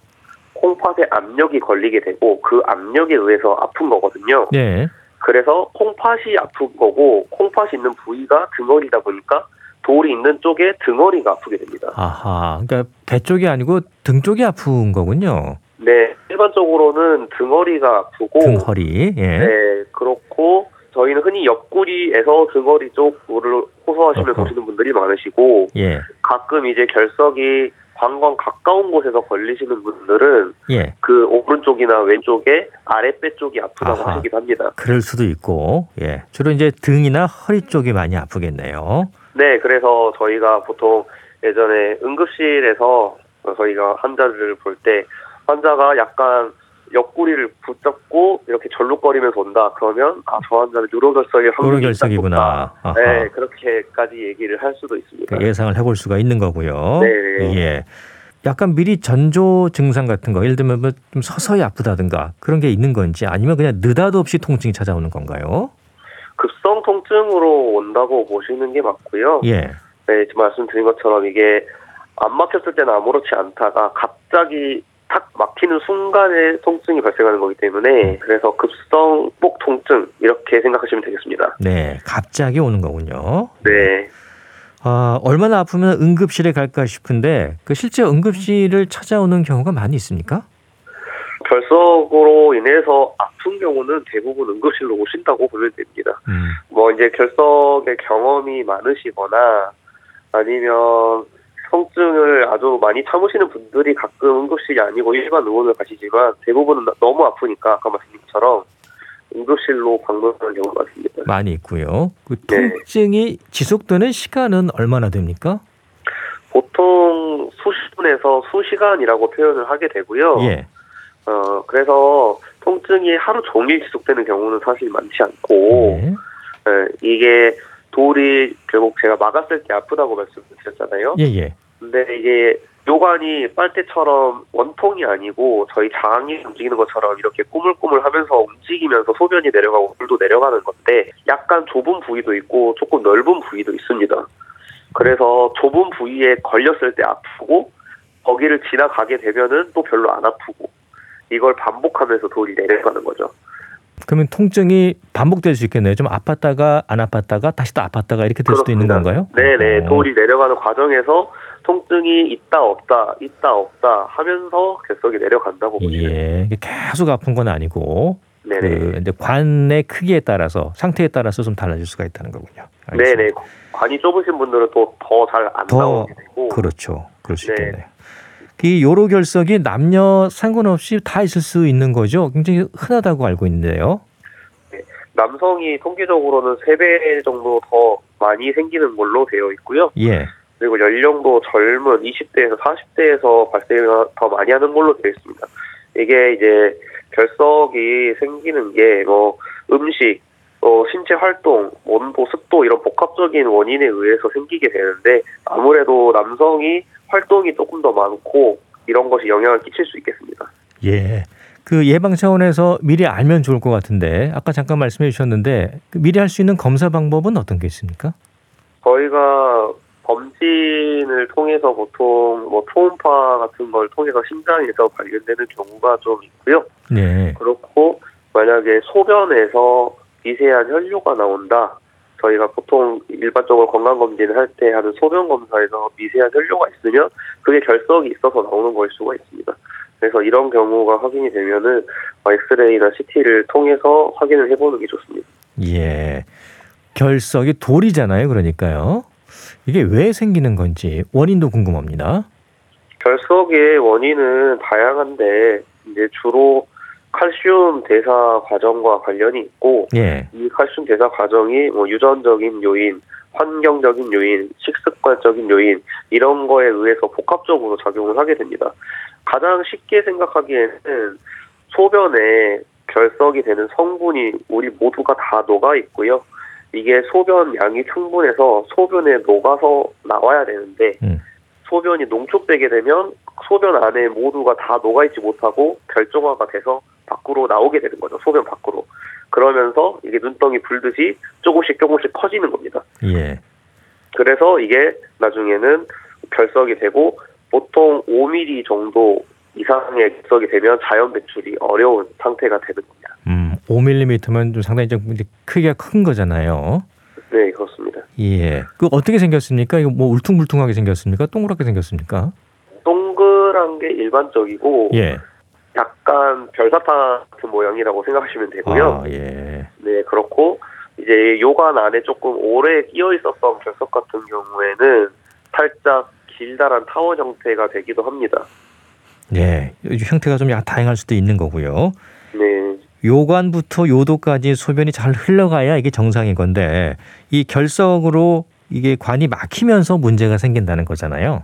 콩팥에 압력이 걸리게 되고 그 압력에 의해서 아픈 거거든요. 네. 그래서 콩팥이 아픈 거고 콩팥이 있는 부위가 등허리다 보니까 돌이 있는 쪽에 등허리가 아프게 됩니다. 아하. 그러니까 배 쪽이 아니고 등 쪽이 아픈 거군요. 네, 일반적으로는 등허리가 아프고 등 허리. 예. 네, 그렇고 저희는 흔히 옆구리에서 등허리 쪽을 호소하시면. 보시는 분들이 많으시고 예, 가끔 이제 결석이 방광 가까운 곳에서 걸리시는 분들은 예. 그 오른쪽이나 왼쪽에 아랫배 쪽이 아프다고 아하. 하시긴 합니다. 그럴 수도 있고, 예. 주로 이제 등이나 허리 쪽이 많이 아프겠네요. 네, 그래서 저희가 보통 예전에 응급실에서 저희가 환자를 볼 때 환자가 약간 옆구리를 붙잡고 이렇게 절룩거리면서 온다. 그러면 아 저 환자는 유로결석이 요로 결석이구나. 아하. 네, 그렇게까지 얘기를 할 수도 있습니다. 그 예상을 해볼 수가 있는 거고요. 네. 예. 약간 미리 전조 증상 같은 거, 예를 들면 뭐 좀 서서히 아프다든가 그런 게 있는 건지 아니면 그냥 느닷없이 통증이 찾아오는 건가요? 급성 통증으로 온다고 보시는 게 맞고요. 예. 네, 말씀드린 것처럼 이게 안 막혔을 때는 아무렇지 않다가 갑자기 탁 막히는 순간에 통증이 발생하는 거기 때문에 그래서 급성 목 통증 이렇게 생각하시면 되겠습니다. 네. 갑자기 오는 거군요. 네. 아, 얼마나 아프면 응급실에 갈까 싶은데 그 실제 응급실을 찾아오는 경우가 많이 있습니까? 결석으로 인해서 아픈 경우는 대부분 응급실로 오신다고 보면 됩니다. 음. 뭐 이제 결석의 경험이 많으시거나 아니면 통증을 아주 많이 참으시는 분들이 가끔 응급실이 아니고 일반 의원을 가시지만 대부분은 너무 아프니까 아까 말씀드린 것처럼 응급실로 방문하는 경우가 많습니다. 많이 있고요. 그 네. 통증이 지속되는 시간은 얼마나 됩니까? 보통 수십분에서 수시간이라고 표현을 하게 되고요. 예. 어, 그래서 통증이 하루 종일 지속되는 경우는 사실 많지 않고 예. 예, 이게 돌이 결국 제가 막았을 때 아프다고 말씀드렸잖아요. 예, 예. 근데 이게 요관이 빨대처럼 원통이 아니고 저희 장이 움직이는 것처럼 이렇게 꾸물꾸물 하면서 움직이면서 소변이 내려가고 물도 내려가는 건데 약간 좁은 부위도 있고 조금 넓은 부위도 있습니다. 그래서 좁은 부위에 걸렸을 때 아프고 거기를 지나가게 되면은 또 별로 안 아프고 이걸 반복하면서 돌이 내려가는 거죠. 그러면 통증이 반복될 수 있겠네요. 좀 아팠다가 안 아팠다가 다시 또 아팠다가 이렇게 될 수도 있는 그렇습니다. 건가요? 네네. 어. 돌이 내려가는 과정에서 통증이 있다 없다 있다 없다 하면서 결석이 내려간다고 보시면 예, 계속 아픈 건 아니고 네네. 그 이제 관의 크기에 따라서 상태에 따라서 좀 달라질 수가 있다는 거군요. 알겠습니다. 네네. 관이 좁으신 분들은 또 더 잘안더 나오게 되고. 그렇죠. 그럴 수 네. 있겠네요. 이 요로 결석이 남녀 상관없이 다 있을 수 있는 거죠. 굉장히 흔하다고 알고 있는데요. 남성이 통계적으로는 3배 정도 더 많이 생기는 걸로 되어 있고요. 예. 그리고 연령도 젊은 20대에서 40대에서 발생을 더 많이 하는 걸로 되어 있습니다. 이게 이제 결석이 생기는 게 뭐 음식, 어, 신체 활동, 온도, 습도 이런 복합적인 원인에 의해서 생기게 되는데 아무래도 남성이 활동이 조금 더 많고 이런 것이 영향을 끼칠 수 있겠습니다. 예. 그 예방 차원에서 미리 알면 좋을 것 같은데 아까 잠깐 말씀해 주셨는데 그 미리 할 수 있는 검사 방법은 어떤 게 있습니까? 저희가 검진을 통해서 보통 뭐 초음파 같은 걸 통해서 심장에서 발견되는 경우가 좀 있고요. 네. 그렇고 만약에 소변에서 미세한 혈류가 나온다. 저희가 보통 일반적으로 건강검진을 할 때 하는 소변 검사에서 미세한 혈류가 있으면 그게 결석이 있어서 나오는 거일 수가 있습니다. 그래서 이런 경우가 확인이 되면은 어, 엑스레이나 CT를 통해서 확인을 해보는 게 좋습니다. 예. 결석이 돌이잖아요. 그러니까요. 이게 왜 생기는 건지 원인도 궁금합니다. 결석의 원인은 다양한데 이제 주로 칼슘 대사 과정과 관련이 있고 예. 이 칼슘 대사 과정이 뭐 유전적인 요인, 환경적인 요인, 식습관적인 요인 이런 거에 의해서 복합적으로 작용을 하게 됩니다. 가장 쉽게 생각하기에는 소변에 결석이 되는 성분이 우리 모두가 다 녹아 있고요. 이게 소변 양이 충분해서 소변에 녹아서 나와야 되는데 음. 소변이 농축되게 되면 소변 안에 모두가 다 녹아있지 못하고 결정화가 돼서 밖으로 나오게 되는 거죠. 소변 밖으로. 그러면서 이게 눈덩이 불듯이 조금씩 조금씩 커지는 겁니다. 예. 그래서 이게 나중에는 결석이 되고 보통 5mm 정도 이상의 결석이 되면 자연 배출이 어려운 상태가 되는 겁니다. 음, 5mm면 좀 상당히 좀 크기가 큰 거잖아요. 네, 그렇습니다. 예. 그 어떻게 생겼습니까? 이거 뭐 울퉁불퉁하게 생겼습니까? 동그랗게 생겼습니까? 동그란 게 일반적이고 예. 약간 별사탕 같은 모양이라고 생각하시면 되고요. 아, 예. 네, 그렇고 이제 요관 안에 조금 오래 끼어 있었던 결석 같은 경우에는 살짝 길다란 타원 형태가 되기도 합니다. 예, 형태가 좀 약간 다양할 수도 있는 거고요. 네, 요관부터 요도까지 소변이 잘 흘러가야 이게 정상인 건데 이 결석으로 이게 관이 막히면서 문제가 생긴다는 거잖아요.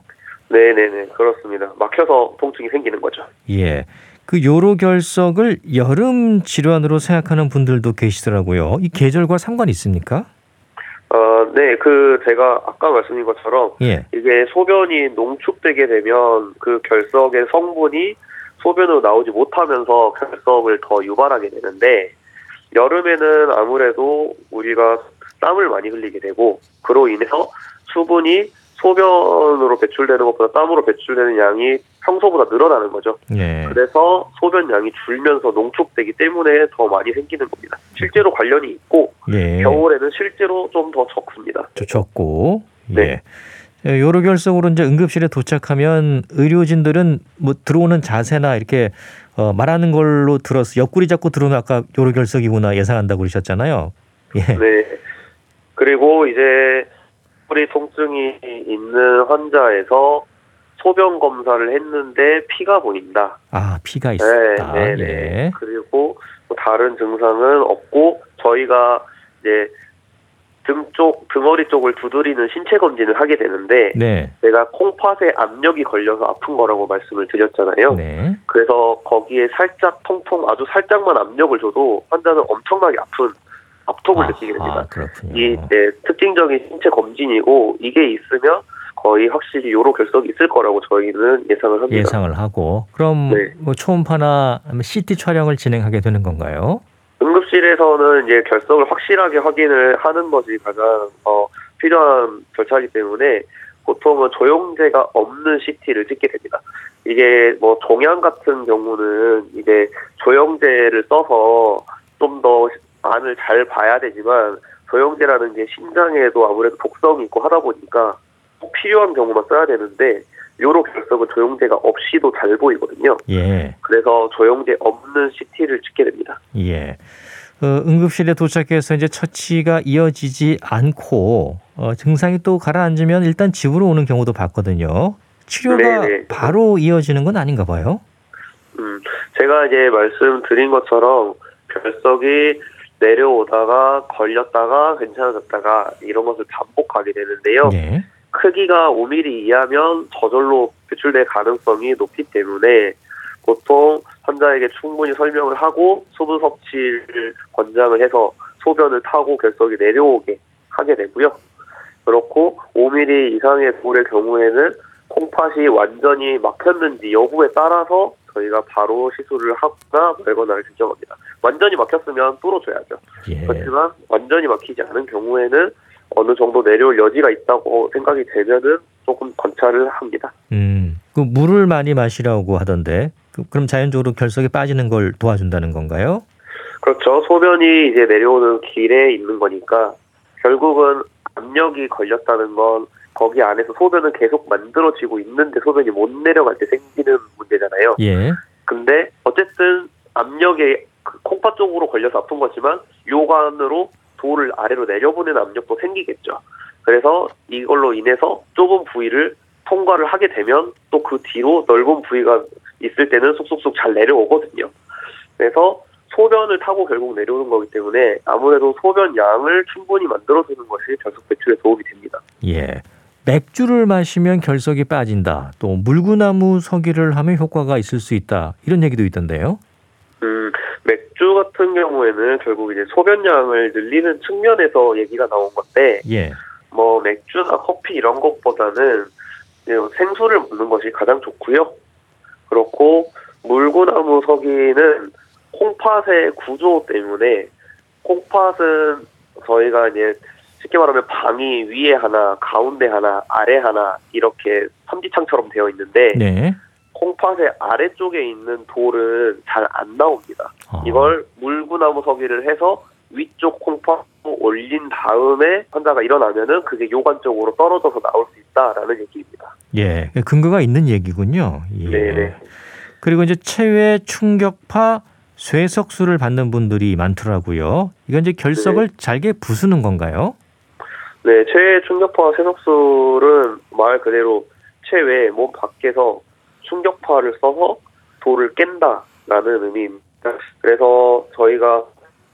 네, 네, 네, 그렇습니다. 막혀서 통증이 생기는 거죠. 예. 그 요로 결석을 여름 질환으로 생각하는 분들도 계시더라고요. 이 계절과 상관이 있습니까? 어, 네, 그 제가 아까 말씀드린 것처럼 예. 이게 소변이 농축되게 되면 그 결석의 성분이 소변으로 나오지 못하면서 결석을 더 유발하게 되는데 여름에는 아무래도 우리가 땀을 많이 흘리게 되고 그로 인해서 수분이 소변으로 배출되는 것보다 땀으로 배출되는 양이 평소보다 늘어나는 거죠. 예. 그래서 소변 양이 줄면서 농축되기 때문에 더 많이 생기는 겁니다. 실제로 관련이 있고 예. 겨울에는 실제로 좀 더 적습니다. 좋고. 네. 예. 요로 결석으로 이제 응급실에 도착하면 의료진들은 뭐 들어오는 자세나 이렇게 어, 말하는 걸로 들어서 옆구리 잡고 들어오면 아까 요로 결석이구나 예상한다고 그러셨잖아요. 예. 네. 그리고 이제 뿌리 통증이 있는 환자에서 소변 검사를 했는데 피가 보인다. 아 피가 네, 있었다. 네, 네. 예. 그리고 뭐 다른 증상은 없고 저희가 이제 등 쪽, 등허리 쪽을 두드리는 신체 검진을 하게 되는데 네. 제가 콩팥에 압력이 걸려서 아픈 거라고 말씀을 드렸잖아요. 네. 그래서 거기에 살짝 통통 아주 살짝만 압력을 줘도 환자는 엄청나게 아픈 압톡을 느끼게 됩니다. 아, 그렇군요. 이 네, 특징적인 신체 검진이고 이게 있으면 거의 확실히 요로 결석이 있을 거라고 저희는 예상을 합니다. 예상을 하고 그럼 네. 뭐 초음파나 CT 촬영을 진행하게 되는 건가요? 응급실에서는 이제 결석을 확실하게 확인을 하는 것이 가장 어, 필요한 절차이기 때문에 보통은 조영제가 없는 CT를 찍게 됩니다. 이게 뭐 종양 같은 경우는 이제 조영제를 써서 좀더 안을 잘 봐야 되지만 조영제라는 게 심장에도 아무래도 독성이 있고 하다 보니까 꼭 필요한 경우만 써야 되는데 요로 결석은 조영제가 없이도 잘 보이거든요. 예. 그래서 조영제 없는 CT를 찍게 됩니다. 예. 어, 응급실에 도착해서 이제 처치가 이어지지 않고 어, 증상이 또 가라앉으면 일단 집으로 오는 경우도 봤거든요. 치료가 네네. 바로 이어지는 건 아닌가 봐요. 음, 제가 이제 말씀드린 것처럼 결석이 내려오다가 걸렸다가 괜찮아졌다가 이런 것을 반복하게 되는데요. 예. 크기가 5mm 이하면 저절로 배출될 가능성이 높기 때문에 보통 환자에게 충분히 설명을 하고 수분 섭취를 권장을 해서 소변을 타고 결석이 내려오게 하게 되고요. 그렇고 5mm 이상의 돌의 경우에는 콩팥이 완전히 막혔는지 여부에 따라서 저희가 바로 시술을 하거나 말거나를 결정합니다. 완전히 막혔으면 뚫어줘야죠. 예. 그렇지만 완전히 막히지 않은 경우에는 어느 정도 내려올 여지가 있다고 생각이 되면은 조금 관찰을 합니다. 음. 그 물을 많이 마시라고 하던데 그, 그럼 자연적으로 결석이 빠지는 걸 도와준다는 건가요? 그렇죠. 소변이 이제 내려오는 길에 있는 거니까 결국은 압력이 걸렸다는 건 거기 안에서 소변은 계속 만들어지고 있는데 소변이 못 내려갈 때 생기는 문제잖아요. 예. 근데 어쨌든 압력에 그 콩팥 쪽으로 걸려서 아픈 거지만 요관으로 돌을 아래로 내려보내는 압력도 생기겠죠. 그래서 이걸로 인해서 좁은 부위를 통과를 하게 되면 또 그 뒤로 넓은 부위가 있을 때는 쏙쏙쏙 잘 내려오거든요. 그래서 소변을 타고 결국 내려오는 거기 때문에 아무래도 소변 양을 충분히 만들어주는 것이 결석 배출에 도움이 됩니다. 예. 맥주를 마시면 결석이 빠진다. 또 물구나무 서기를 하면 효과가 있을 수 있다. 이런 얘기도 있던데요. 음, 맥주 같은 경우에는 결국 이제 소변량을 늘리는 측면에서 얘기가 나온 건데, 예. 뭐 맥주나 커피 이런 것보다는 생수를 먹는 것이 가장 좋고요. 그렇고 물구나무 서기는 콩팥의 구조 때문에 콩팥은 저희가 이제 쉽게 말하면 방이 위에 하나, 가운데 하나, 아래 하나 이렇게 삼지창처럼 되어 있는데 네. 콩팥의 아래쪽에 있는 돌은 잘 안 나옵니다. 아. 이걸 물구나무 서기를 해서 위쪽 콩팥 올린 다음에 환자가 일어나면은 그게 요관 쪽으로 떨어져서 나올 수 있다라는 얘기입니다. 예. 근거가 있는 얘기군요. 예. 네네. 그리고 이제 체외 충격파 쇠석수를 받는 분들이 많더라고요. 이건 이제 결석을 잘게 부수는 건가요? 네, 체외 충격파 세석술은 말 그대로 체외 몸 밖에서 충격파를 써서 돌을 깬다라는 의미입니다. 그래서 저희가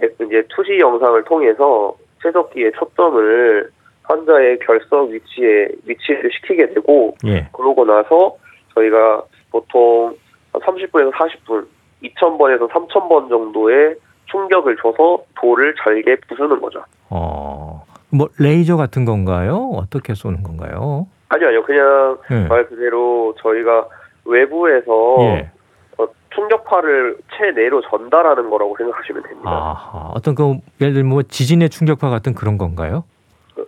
이제 투시 영상을 통해서 세석기의 초점을 환자의 결석 위치에 위치를 시키게 되고 예. 그러고 나서 저희가 보통 30분에서 40분, 2,000번에서 3,000번 정도의 충격을 줘서 돌을 잘게 부수는 거죠. 어, 뭐 레이저 같은 건가요? 어떻게 쏘는 건가요? 아니요, 아니요. 그냥 예. 말 그대로 저희가 외부에서 예. 어, 충격파를 체내로 전달하는 거라고 생각하시면 됩니다. 아하. 어떤 그 예를 들면 뭐 지진의 충격파 같은 그런 건가요?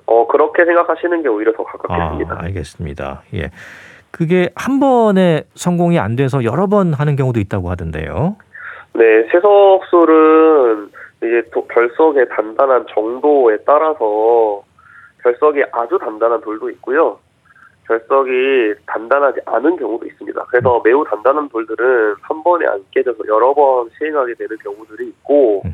어, 그렇게 생각하시는 게 오히려 더 아, 가깝겠습니다. 알겠습니다. 예. 그게 한 번에 성공이 안 돼서 여러 번 하는 경우도 있다고 하던데요. 네, 세석술은 이제 도- 결석의 단단한 정도에 따라서 결석이 아주 단단한 돌도 있고요. 결석이 단단하지 않은 경우도 있습니다. 그래서 매우 단단한 돌들은 한 번에 안 깨져서 여러 번 시행하게 되는 경우들이 있고, 음.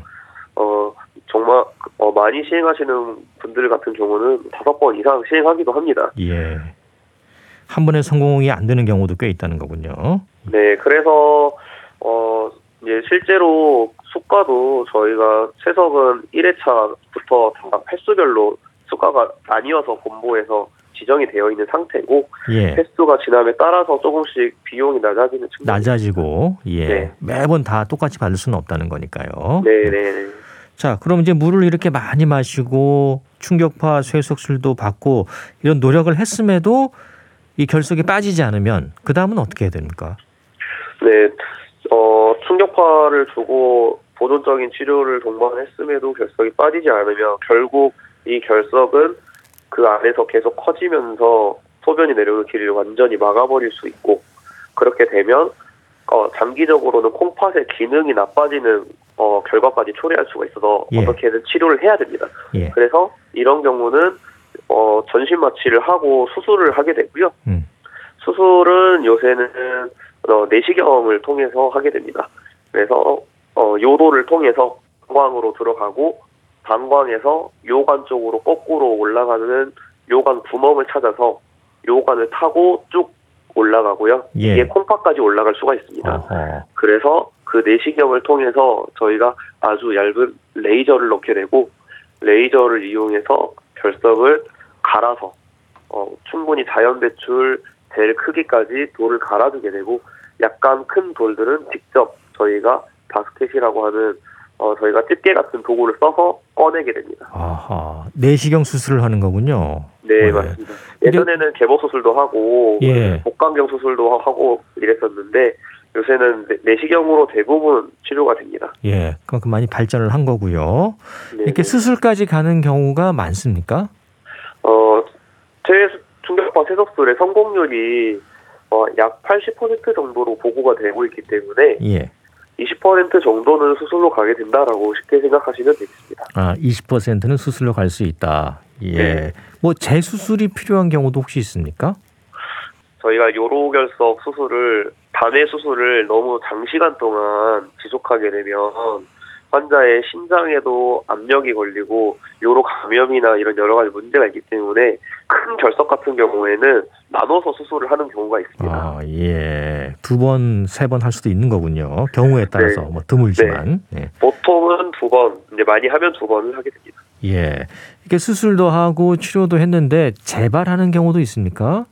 어, 정말 어, 많이 시행하시는 분들 같은 경우는 다섯 번 이상 시행하기도 합니다. 예. 한 번에 성공이 안 되는 경우도 꽤 있다는 거군요. 네, 그래서 어 이제 실제로 수가도 저희가 세석은 1회차부터 다 횟수별로 수가가 나뉘어서 본부에서 지정이 되어 있는 상태고 예. 횟수가 지남에 따라서 조금씩 비용이 낮아지는 측면이 낮아지고 예. 네. 매번 다 똑같이 받을 수는 없다는 거니까요. 네, 네, 네. 자, 그럼 이제 물을 이렇게 많이 마시고 충격파 쇠석술도 받고 이런 노력을 했음에도 이 결석이 빠지지 않으면 그 다음은 어떻게 해야 됩니까? 네, 어, 충격파를 주고 보존적인 치료를 동반했음에도 결석이 빠지지 않으면 결국 이 결석은 그 안에서 계속 커지면서 소변이 내려오는 길을 완전히 막아버릴 수 있고 그렇게 되면 어, 장기적으로는 콩팥의 기능이 나빠지는 어, 결과까지 초래할 수가 있어서 예. 어떻게든 치료를 해야 됩니다. 예. 그래서 이런 경우는 어, 전신 마취를 하고 수술을 하게 되고요. 음. 수술은 요새는 어, 내시경을 통해서 하게 됩니다. 그래서 어, 요도를 통해서 방광으로 들어가고 방광에서 요관 쪽으로 거꾸로 올라가는 요관 구멍을 찾아서 요관을 타고 쭉 올라가고요. 예. 이게 콩팥까지 올라갈 수가 있습니다. 어허. 그래서 그 내시경을 통해서 저희가 아주 얇은 레이저를 넣게 되고 레이저를 이용해서 결석을 갈아서 어, 충분히 자연 배출 될 크기까지 돌을 갈아주게 되고 약간 큰 돌들은 직접 저희가 바스켓이라고 하는 어, 저희가 집게 같은 도구를 써서 꺼내게 됩니다. 아하. 내시경 수술을 하는 거군요. 네, 네. 맞습니다. 예전에는 개복 수술도 하고 예. 복강경 수술도 하고 이랬었는데 요새는 내- 내시경으로 대부분 치료가 됩니다. 예. 그만큼 많이 발전을 한 거고요. 네. 이렇게 수술까지 가는 경우가 많습니까? 어, 체외 충격파 세석술의 성공률이 어, 약 80% 정도로 보고가 되고 있기 때문에 예. 20% 정도는 수술로 가게 된다라고 쉽게 생각하시면 되겠습니다. 아, 20%는 수술로 갈 수 있다. 예. 네. 뭐 재수술이 필요한 경우도 혹시 있습니까? 저희가 요로결석 수술을 단회 수술을 너무 장시간 동안 지속하게 되면 환자의 심장에도 압력이 걸리고 요로 감염이나 이런 여러 가지 문제가 있기 때문에 큰 결석 같은 경우에는 나눠서 수술을 하는 경우가 있습니다. 아, 예. 두 번, 세 번 할 수도 있는 거군요. 경우에 따라서 네. 뭐 드물지만. 예. 보통은 두 번, 이제 많이 하면 두 번을 하게 됩니다. 예. 이렇게 수술도 하고 치료도 했는데 재발하는 경우도 있습니까?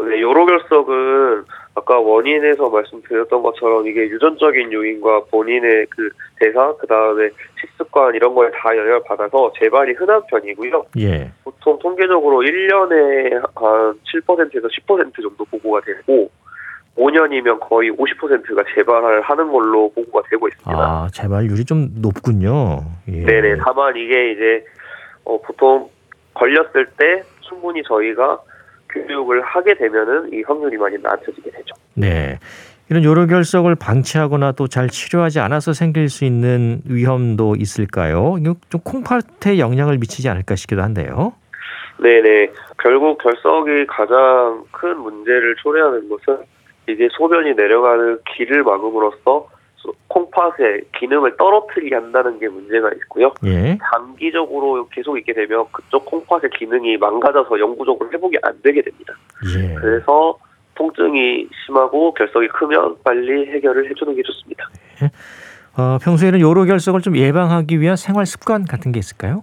네, 요로 결석은 아까 원인에서 말씀드렸던 것처럼 이게 유전적인 요인과 본인의 그 대사, 그 다음에 식습관 이런 거에 다 영향을 받아서 재발이 흔한 편이고요. 예. 보통 통계적으로 1년에 한 7%에서 10% 정도 보고가 되고 5년이면 거의 50%가 재발을 하는 걸로 보고가 되고 있습니다. 아, 재발률이 좀 높군요. 예. 네네. 다만 이게 이제 어, 보통 걸렸을 때 충분히 저희가 교육을 하게 되면은 이 확률이 많이 낮아지게 되죠. 네. 이런 요로 결석을 방치하거나 또 잘 치료하지 않아서 생길 수 있는 위험도 있을까요? 이거 좀 콩팥에 영향을 미치지 않을까 싶기도 한데요. 네네. 결국 결석이 가장 큰 문제를 초래하는 것은 이게 소변이 내려가는 길을 막음으로써 소- 콩팥의 기능을 떨어뜨리게 한다는 게 문제가 있고요. 예. 장기적으로 계속 있게 되면 그쪽 콩팥의 기능이 망가져서 영구적으로 회복이 안 되게 됩니다. 예. 그래서 통증이 심하고 결석이 크면 빨리 해결을 해주는 게 좋습니다. 어, 평소에는 요로 결석을 좀 예방하기 위한 생활 습관 같은 게 있을까요?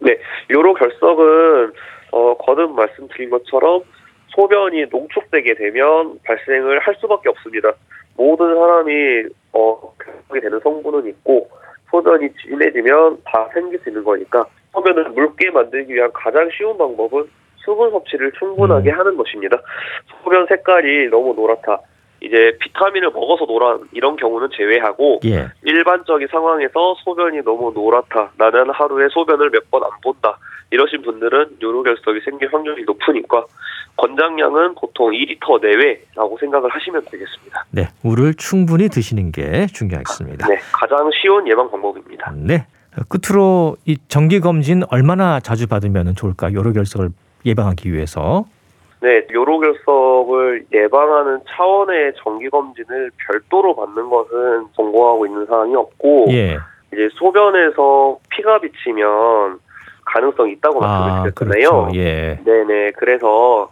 네, 요로 결석은 어, 거듭 말씀드린 것처럼 소변이 농축되게 되면 발생을 할 수밖에 없습니다. 모든 사람이 어, 결석이 되는 성분은 있고 소변이 진해지면 다 생길 수 있는 거니까 소변을 묽게 만들기 위한 가장 쉬운 방법은 수분 섭취를 충분하게 음. 하는 것입니다. 소변 색깔이 너무 노랗다. 이제 비타민을 먹어서 노란 이런 경우는 제외하고 예. 일반적인 상황에서 소변이 너무 노랗다. 나는 하루에 소변을 몇 번 안 본다. 이러신 분들은 요로결석이 생길 확률이 높으니까 권장량은 보통 2리터 내외라고 생각을 하시면 되겠습니다. 네. 물을 충분히 드시는 게 중요하겠습니다. 네, 가장 쉬운 예방 방법입니다. 네. 끝으로 이 정기 검진 얼마나 자주 받으면 좋을까? 요로 결석을 예방하기 위해서. 네, 요로결석을 예방하는 차원의 정기 검진을 별도로 받는 것은 권고하고 있는 사항이 없고 예. 이제 소변에서 피가 비치면 가능성이 있다고 아, 말씀을 그렇죠. 드렸잖아요. 예. 네네. 그래서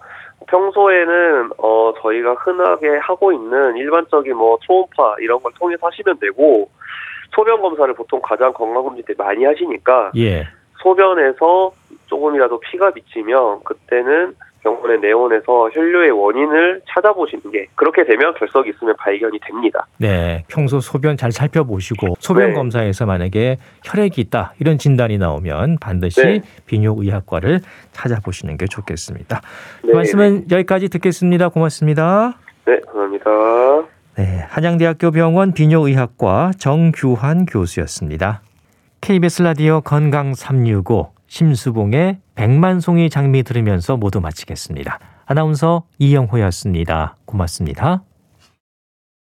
평소에는 어 저희가 흔하게 하고 있는 일반적인 뭐 초음파 이런 걸 통해서 하시면 되고 소변 검사를 보통 가장 건강 검진 때 많이 하시니까 예. 소변에서 조금이라도 피가 비치면 그때는 병원에 내원해서 혈류의 원인을 찾아보시는 게 그렇게 되면 결석이 있으면 발견이 됩니다. 네. 평소 소변 잘 살펴보시고 소변 네. 검사에서 만약에 혈액이 있다 이런 진단이 나오면 반드시 네. 비뇨의학과를 찾아보시는 게 좋겠습니다. 네. 말씀은 여기까지 듣겠습니다. 고맙습니다. 네, 감사합니다. 네, 한양대학교 병원 비뇨의학과 정규환 교수였습니다. KBS 라디오 건강 365 심수봉의 백만송이 장미 들으면서 모두 마치겠습니다. 아나운서 이영호였습니다. 고맙습니다.